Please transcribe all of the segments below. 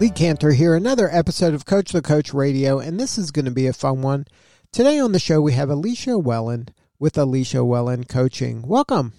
Lee Kantor here, another episode of Coach the Coach Radio, and this is going to be a fun one. Today on the show, we have Alecia Wellen with Alecia Wellen Coaching. Welcome.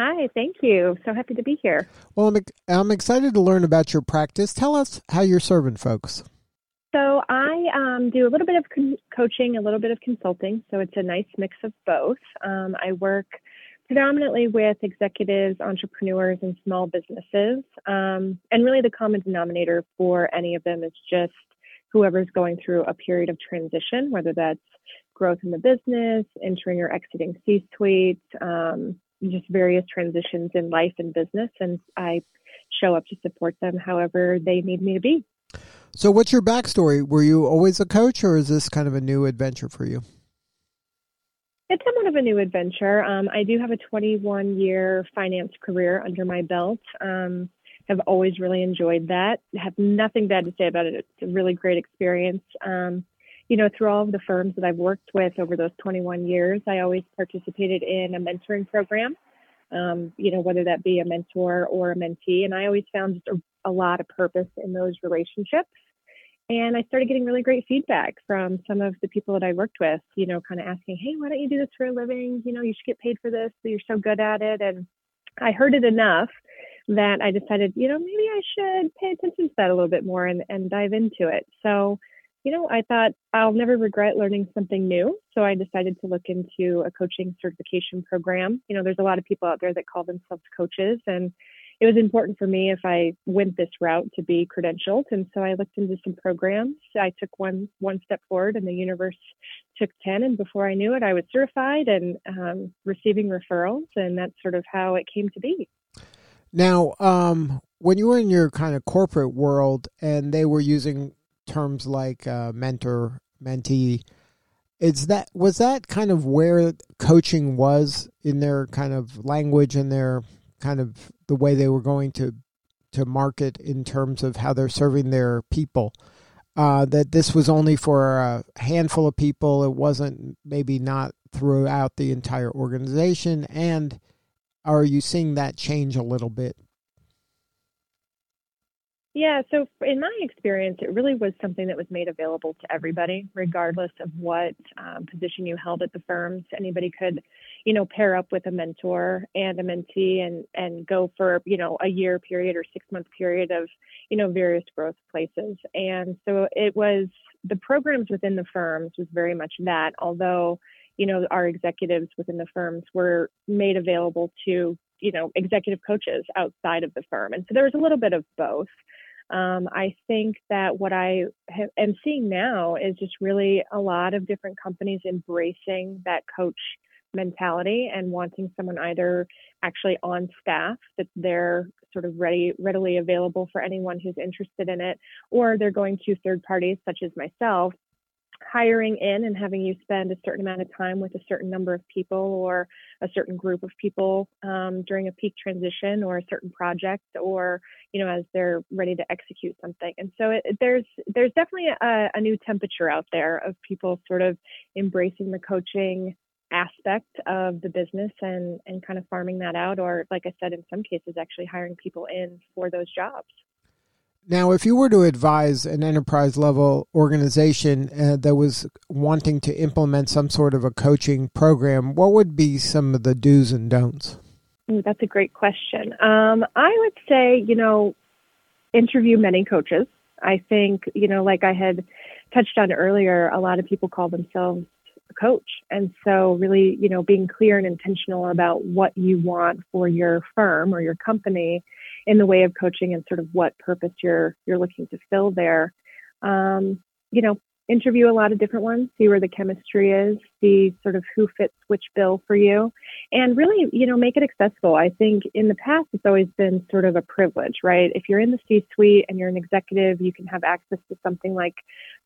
Hi, thank you. So happy to be here. Well, I'm, I'm excited to learn about your practice. Tell us how you're serving folks. So, I um, do a little bit of coaching, a little bit of consulting. So, it's a nice mix of both. Um, I work predominantly with executives, entrepreneurs, and small businesses. Um, and really, the common denominator for any of them is just whoever's going through a period of transition, whether that's growth in the business, entering or exiting C suite, um, just various transitions in life and business. And I show up to support them however they need me to be. So, what's your backstory? Were you always a coach, or is this kind of a new adventure for you? It's somewhat of a new adventure. Um, I do have a 21 year finance career under my belt. Um, have always really enjoyed that. Have nothing bad to say about it. It's a really great experience. Um, you know, through all of the firms that I've worked with over those 21 years, I always participated in a mentoring program. Um, you know, whether that be a mentor or a mentee, and I always found just a, a lot of purpose in those relationships. And I started getting really great feedback from some of the people that I worked with, you know, kind of asking, hey, why don't you do this for a living? You know, you should get paid for this. You're so good at it. And I heard it enough that I decided, you know, maybe I should pay attention to that a little bit more and, and dive into it. So, you know, I thought I'll never regret learning something new. So I decided to look into a coaching certification program. You know, there's a lot of people out there that call themselves coaches and it was important for me if I went this route to be credentialed. And so I looked into some programs. I took one one step forward, and the universe took ten. And before I knew it, I was certified and um, receiving referrals, and that's sort of how it came to be. Now, um, when you were in your kind of corporate world, and they were using terms like uh, mentor, mentee. Is that was that kind of where coaching was in their kind of language and their kind of the way they were going to to market in terms of how they're serving their people. Uh, that this was only for a handful of people. It wasn't maybe not throughout the entire organization. And are you seeing that change a little bit? Yeah, so in my experience, it really was something that was made available to everybody, regardless of what um, position you held at the firms. Anybody could, you know, pair up with a mentor and a mentee and and go for you know a year period or six month period of you know various growth places. And so it was the programs within the firms was very much that, although you know our executives within the firms were made available to you know executive coaches outside of the firm and so there was a little bit of both um, I think that what I have, am seeing now is just really a lot of different companies embracing that coach mentality and wanting someone either actually on staff that they're sort of ready readily available for anyone who's interested in it or they're going to third parties such as myself hiring in and having you spend a certain amount of time with a certain number of people or a certain group of people um, during a peak transition or a certain project or you know as they're ready to execute something. And so it, there's there's definitely a, a new temperature out there of people sort of embracing the coaching aspect of the business and and kind of farming that out or like i said in some cases actually hiring people in for those jobs now, if you were to advise an enterprise level organization uh, that was wanting to implement some sort of a coaching program, what would be some of the do's and don'ts? Ooh, that's a great question. Um, I would say, you know, interview many coaches. I think, you know, like I had touched on earlier, a lot of people call themselves coach. And so, really, you know, being clear and intentional about what you want for your firm or your company in the way of coaching and sort of what purpose you're you're looking to fill there. Um, you know, interview a lot of different ones, see where the chemistry is, see sort of who fits which bill for you, and really, you know, make it accessible. I think in the past, it's always been sort of a privilege, right? If you're in the C suite and you're an executive, you can have access to something like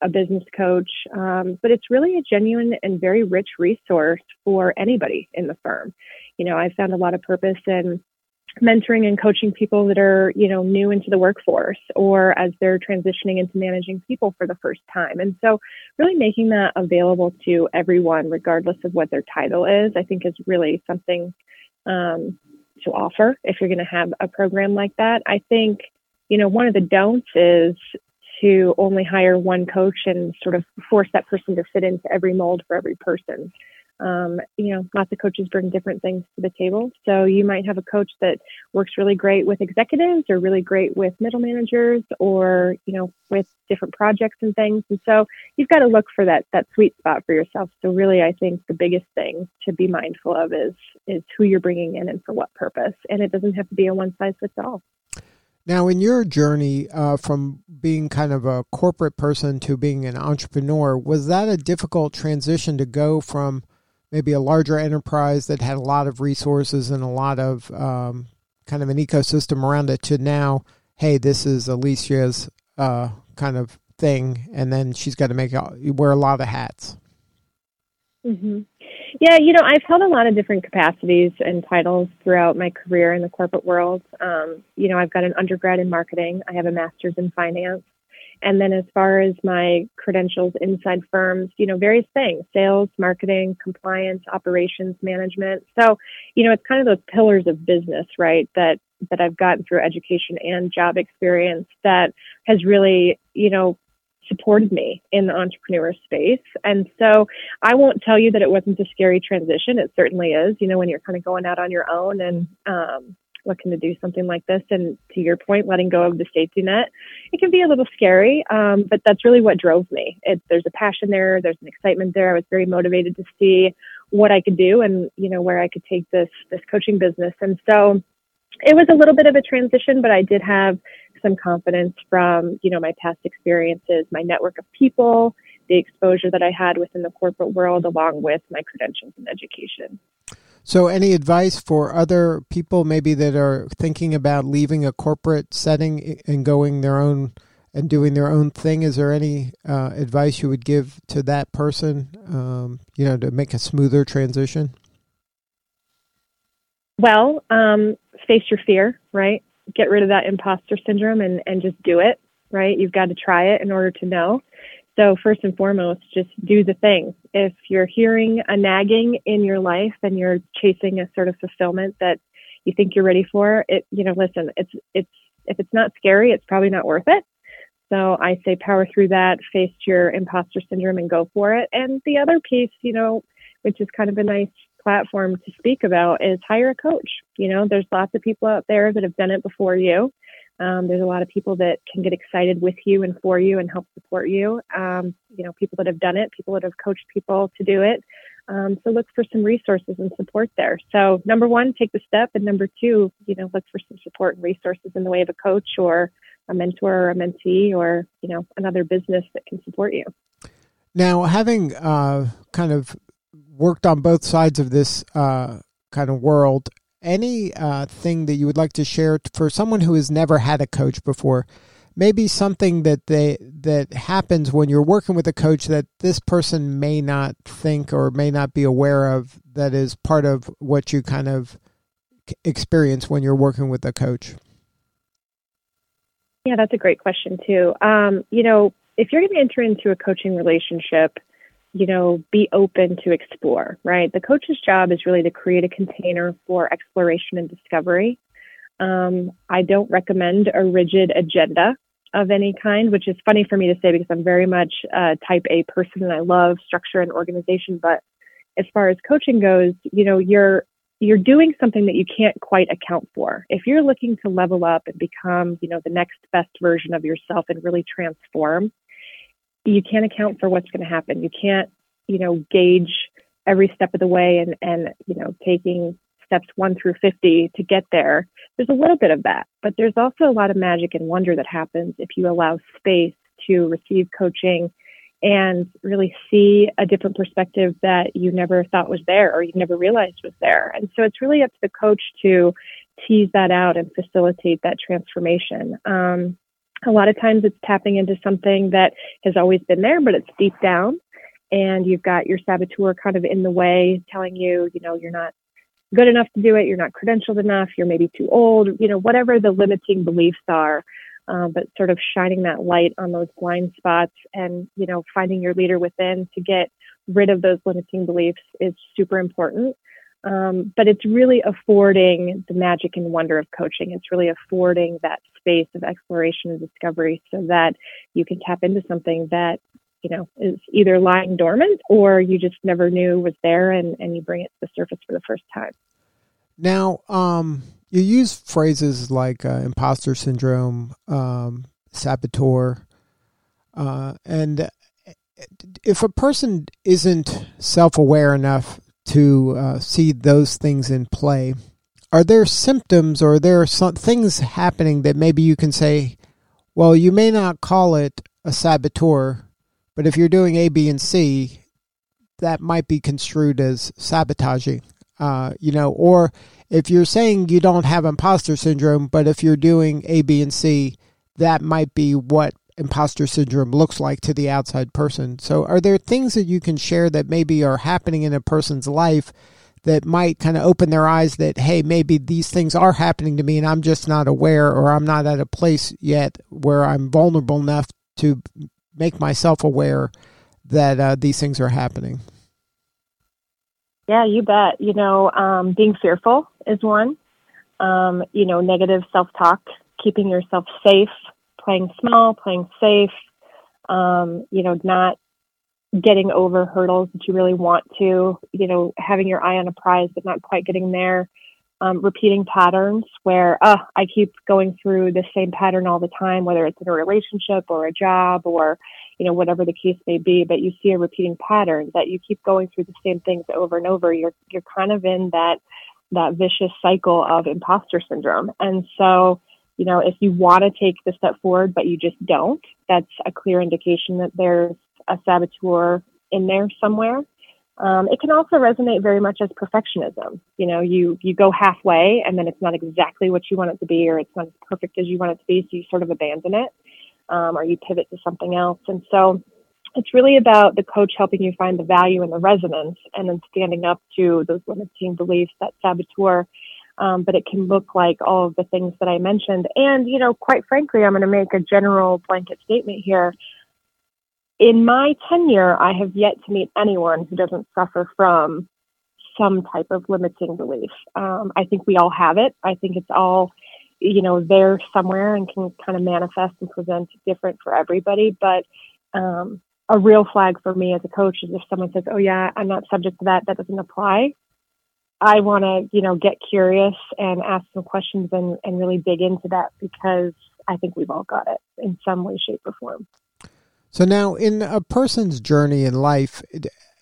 a business coach. Um, but it's really a genuine and very rich resource for anybody in the firm. You know, I found a lot of purpose in mentoring and coaching people that are, you know, new into the workforce or as they're transitioning into managing people for the first time. And so really making that available to everyone, regardless of what their title is, I think is really something um, to offer if you're going to have a program like that. I think, you know, one of the don'ts is to only hire one coach and sort of force that person to fit into every mold for every person um, you know, lots of coaches bring different things to the table. So you might have a coach that works really great with executives or really great with middle managers or, you know, with different projects and things. And so you've got to look for that, that sweet spot for yourself. So really, I think the biggest thing to be mindful of is, is who you're bringing in and for what purpose. And it doesn't have to be a one size fits all. Now, in your journey uh, from being kind of a corporate person to being an entrepreneur, was that a difficult transition to go from maybe a larger enterprise that had a lot of resources and a lot of um, kind of an ecosystem around it to now, hey, this is Alecia's uh, kind of thing, and then she's got to make wear a lot of hats. Mm-hmm. Yeah, you know, I've held a lot of different capacities and titles throughout my career in the corporate world. Um, you know, I've got an undergrad in marketing. I have a master's in finance. And then as far as my credentials inside firms, you know, various things, sales, marketing, compliance, operations, management. So, you know, it's kind of those pillars of business, right? That, that I've gotten through education and job experience that has really, you know, supported me in the entrepreneur space. And so I won't tell you that it wasn't a scary transition. It certainly is, you know, when you're kind of going out on your own and, um, looking to do something like this. And to your point, letting go of the safety net, it can be a little scary, um, but that's really what drove me. It, there's a passion there, there's an excitement there. I was very motivated to see what I could do and you know where I could take this this coaching business. And so it was a little bit of a transition, but I did have some confidence from you know my past experiences, my network of people, the exposure that I had within the corporate world, along with my credentials and education. So, any advice for other people maybe that are thinking about leaving a corporate setting and going their own and doing their own thing? Is there any uh, advice you would give to that person, um, you know, to make a smoother transition? Well, um, face your fear, right? Get rid of that imposter syndrome and, and just do it, right? You've got to try it in order to know. So first and foremost, just do the thing. If you're hearing a nagging in your life and you're chasing a sort of fulfillment that you think you're ready for, it, you know, listen, it's, it's, if it's not scary, it's probably not worth it. So I say power through that, face your imposter syndrome and go for it. And the other piece, you know, which is kind of a nice platform to speak about is hire a coach. You know, there's lots of people out there that have done it before you. Um, there's a lot of people that can get excited with you and for you and help support you. Um, you know, people that have done it, people that have coached people to do it. Um, so look for some resources and support there. So number one, take the step, and number two, you know, look for some support and resources in the way of a coach or a mentor or a mentee or you know another business that can support you. Now, having uh, kind of worked on both sides of this uh, kind of world, any uh, thing that you would like to share for someone who has never had a coach before maybe something that they that happens when you're working with a coach that this person may not think or may not be aware of that is part of what you kind of experience when you're working with a coach? Yeah that's a great question too. Um, you know if you're going to enter into a coaching relationship you know, be open to explore, right? The coach's job is really to create a container for exploration and discovery. Um, I don't recommend a rigid agenda of any kind, which is funny for me to say because I'm very much a type A person and I love structure and organization. But as far as coaching goes, you know, you're you're doing something that you can't quite account for. If you're looking to level up and become, you know, the next best version of yourself and really transform, you can't account for what's going to happen. You can't, you know, gauge every step of the way and, and, you know, taking steps one through 50 to get there. There's a little bit of that, but there's also a lot of magic and wonder that happens if you allow space to receive coaching and really see a different perspective that you never thought was there or you never realized was there. And so it's really up to the coach to tease that out and facilitate that transformation. Um, a lot of times it's tapping into something that has always been there, but it's deep down. And you've got your saboteur kind of in the way, telling you, you know, you're not good enough to do it, you're not credentialed enough, you're maybe too old, you know, whatever the limiting beliefs are uh, but sort of shining that light on those blind spots and you know finding your leader within to get rid of those limiting beliefs is super important um, but it's really affording the magic and wonder of coaching. It's really affording that space of exploration and discovery so that you can tap into something that you know is either lying dormant or you just never knew was there and, and you bring it to the surface for the first time. Now um you use phrases like uh, imposter syndrome, um, saboteur, uh, and if a person isn't self-aware enough to uh, see those things in play, are there symptoms or are there some things happening that maybe you can say, well, you may not call it a saboteur, but if you're doing A, B, and C, that might be construed as sabotaging, uh, you know, or if you're saying you don't have imposter syndrome, but if you're doing A, B, and C, that might be what imposter syndrome looks like to the outside person. So, are there things that you can share that maybe are happening in a person's life that might kind of open their eyes that, hey, maybe these things are happening to me and I'm just not aware or I'm not at a place yet where I'm vulnerable enough to make myself aware that uh, these things are happening? Yeah, you bet. You know, um, being fearful is one. Um, you know, negative self talk, keeping yourself safe, playing small, playing safe, um, you know, not getting over hurdles that you really want to, you know, having your eye on a prize but not quite getting there, um, repeating patterns where, uh, I keep going through the same pattern all the time, whether it's in a relationship or a job or, you know, whatever the case may be, but you see a repeating pattern that you keep going through the same things over and over. You're, you're kind of in that, that vicious cycle of imposter syndrome. And so, you know, if you want to take the step forward, but you just don't, that's a clear indication that there's a saboteur in there somewhere. Um, it can also resonate very much as perfectionism. You know, you you go halfway and then it's not exactly what you want it to be, or it's not as perfect as you want it to be, so you sort of abandon it, um, or you pivot to something else. And so, it's really about the coach helping you find the value and the resonance, and then standing up to those limiting beliefs, that saboteur. Um, but it can look like all of the things that I mentioned. And you know, quite frankly, I'm going to make a general blanket statement here in my tenure, I have yet to meet anyone who doesn't suffer from some type of limiting belief. Um, I think we all have it. I think it's all, you know, there somewhere and can kind of manifest and present different for everybody. But um, a real flag for me as a coach is if someone says, "Oh yeah, I'm not subject to that. That doesn't apply." I want to, you know, get curious and ask some questions and, and really dig into that because I think we've all got it in some way, shape, or form. So now, in a person's journey in life,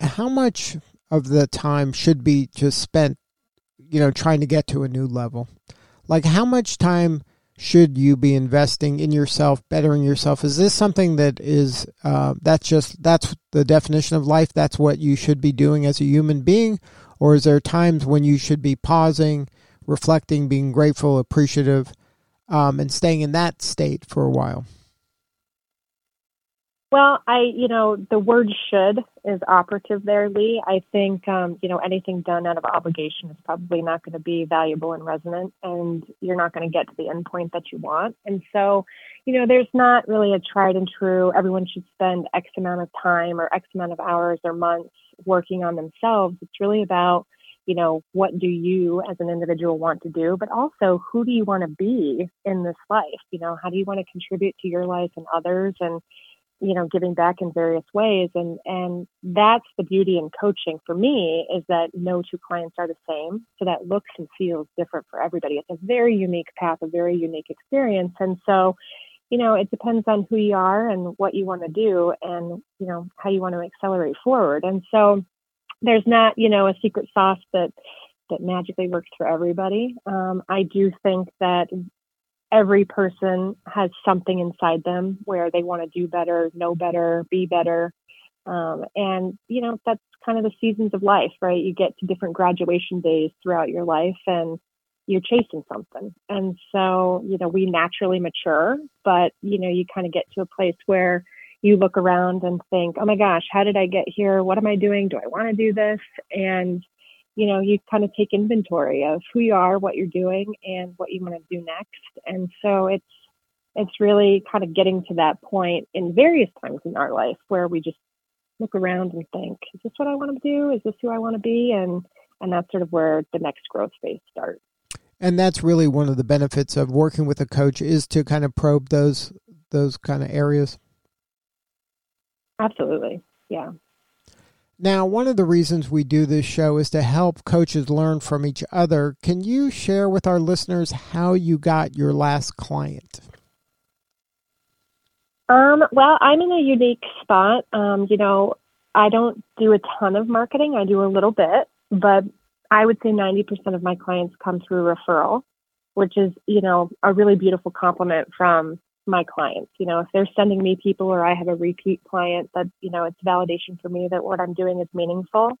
how much of the time should be just spent, you know, trying to get to a new level? Like, how much time should you be investing in yourself, bettering yourself? Is this something that is uh, that's just that's the definition of life? That's what you should be doing as a human being, or is there times when you should be pausing, reflecting, being grateful, appreciative, um, and staying in that state for a while? Well, I, you know, the word should is operative there, Lee. I think, um, you know, anything done out of obligation is probably not going to be valuable and resonant, and you're not going to get to the end point that you want. And so, you know, there's not really a tried and true, everyone should spend X amount of time or X amount of hours or months working on themselves. It's really about, you know, what do you as an individual want to do, but also who do you want to be in this life? You know, how do you want to contribute to your life and others? And, you know giving back in various ways and and that's the beauty in coaching for me is that no two clients are the same so that looks and feels different for everybody it's a very unique path a very unique experience and so you know it depends on who you are and what you want to do and you know how you want to accelerate forward and so there's not you know a secret sauce that that magically works for everybody um, i do think that every person has something inside them where they want to do better, know better, be better. Um, and, you know, that's kind of the seasons of life, right? You get to different graduation days throughout your life and you're chasing something. And so, you know, we naturally mature, but, you know, you kind of get to a place where you look around and think, oh my gosh, how did I get here? What am I doing? Do I want to do this? And, you know, you kind of take inventory of who you are, what you're doing, and what you want to do next. And so it's, it's really kind of getting to that point in various times in our life where we just look around and think, is this what I want to do? Is this who I want to be? And and that's sort of where the next growth phase starts. And that's really one of the benefits of working with a coach is to kind of probe those those kind of areas. Absolutely. Yeah. Now, one of the reasons we do this show is to help coaches learn from each other. Can you share with our listeners how you got your last client? Um, well, I'm in a unique spot. Um, you know, I don't do a ton of marketing. I do a little bit, but I would say 90% of my clients come through referral, which is, you know, a really beautiful compliment from my clients. You know, if they're sending me people or I have a repeat client that, you know, it's validation for me that what I'm doing is meaningful.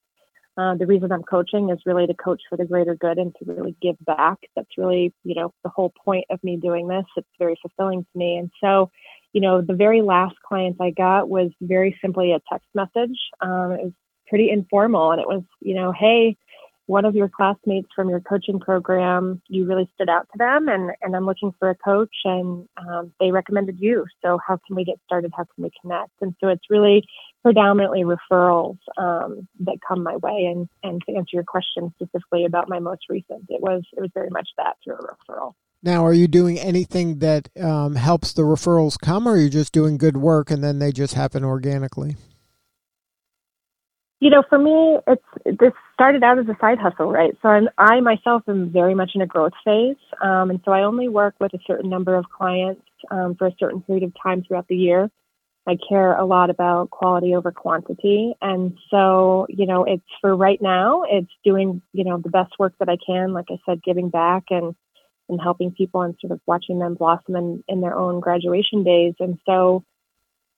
Uh, the reason I'm coaching is really to coach for the greater good and to really give back. That's really, you know, the whole point of me doing this. It's very fulfilling to me. And so, you know, the very last client I got was very simply a text message. Um, it was pretty informal and it was, you know, hey, one of your classmates from your coaching program, you really stood out to them, and, and I'm looking for a coach, and um, they recommended you. So, how can we get started? How can we connect? And so, it's really predominantly referrals um, that come my way. And, and to answer your question specifically about my most recent, it was it was very much that through a referral. Now, are you doing anything that um, helps the referrals come, or are you just doing good work and then they just happen organically? You know, for me, it's this started out as a side hustle, right? So I'm, I myself am very much in a growth phase, um, and so I only work with a certain number of clients um, for a certain period of time throughout the year. I care a lot about quality over quantity, and so you know, it's for right now. It's doing you know the best work that I can, like I said, giving back and and helping people and sort of watching them blossom in, in their own graduation days, and so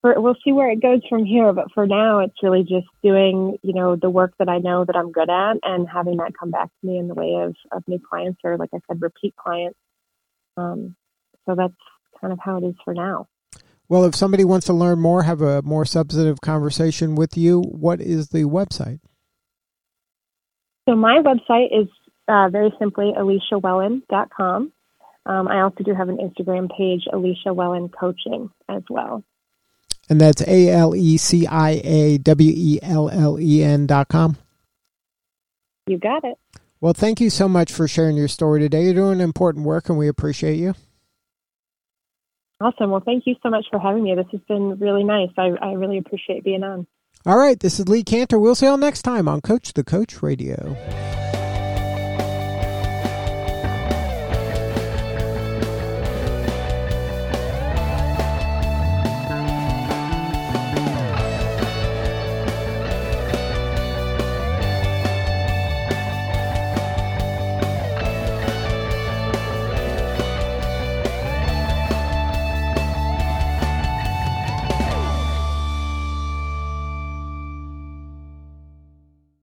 for, we'll see where it goes from here. But for now, it's really just doing, you know, the work that I know that I'm good at and having that come back to me in the way of, of new clients or, like I said, repeat clients. Um, so that's kind of how it is for now. Well, if somebody wants to learn more, have a more substantive conversation with you, what is the website? So my website is uh, very simply aleciawellen.com. Um, I also do have an Instagram page, Alecia Wellen Coaching, as well. And that's A L E C I A W E L L E N dot com. You got it. Well, thank you so much for sharing your story today. You're doing important work, and we appreciate you. Awesome. Well, thank you so much for having me. This has been really nice. I, I really appreciate being on. All right. This is Lee Kantor. We'll see you all next time on Coach the Coach Radio.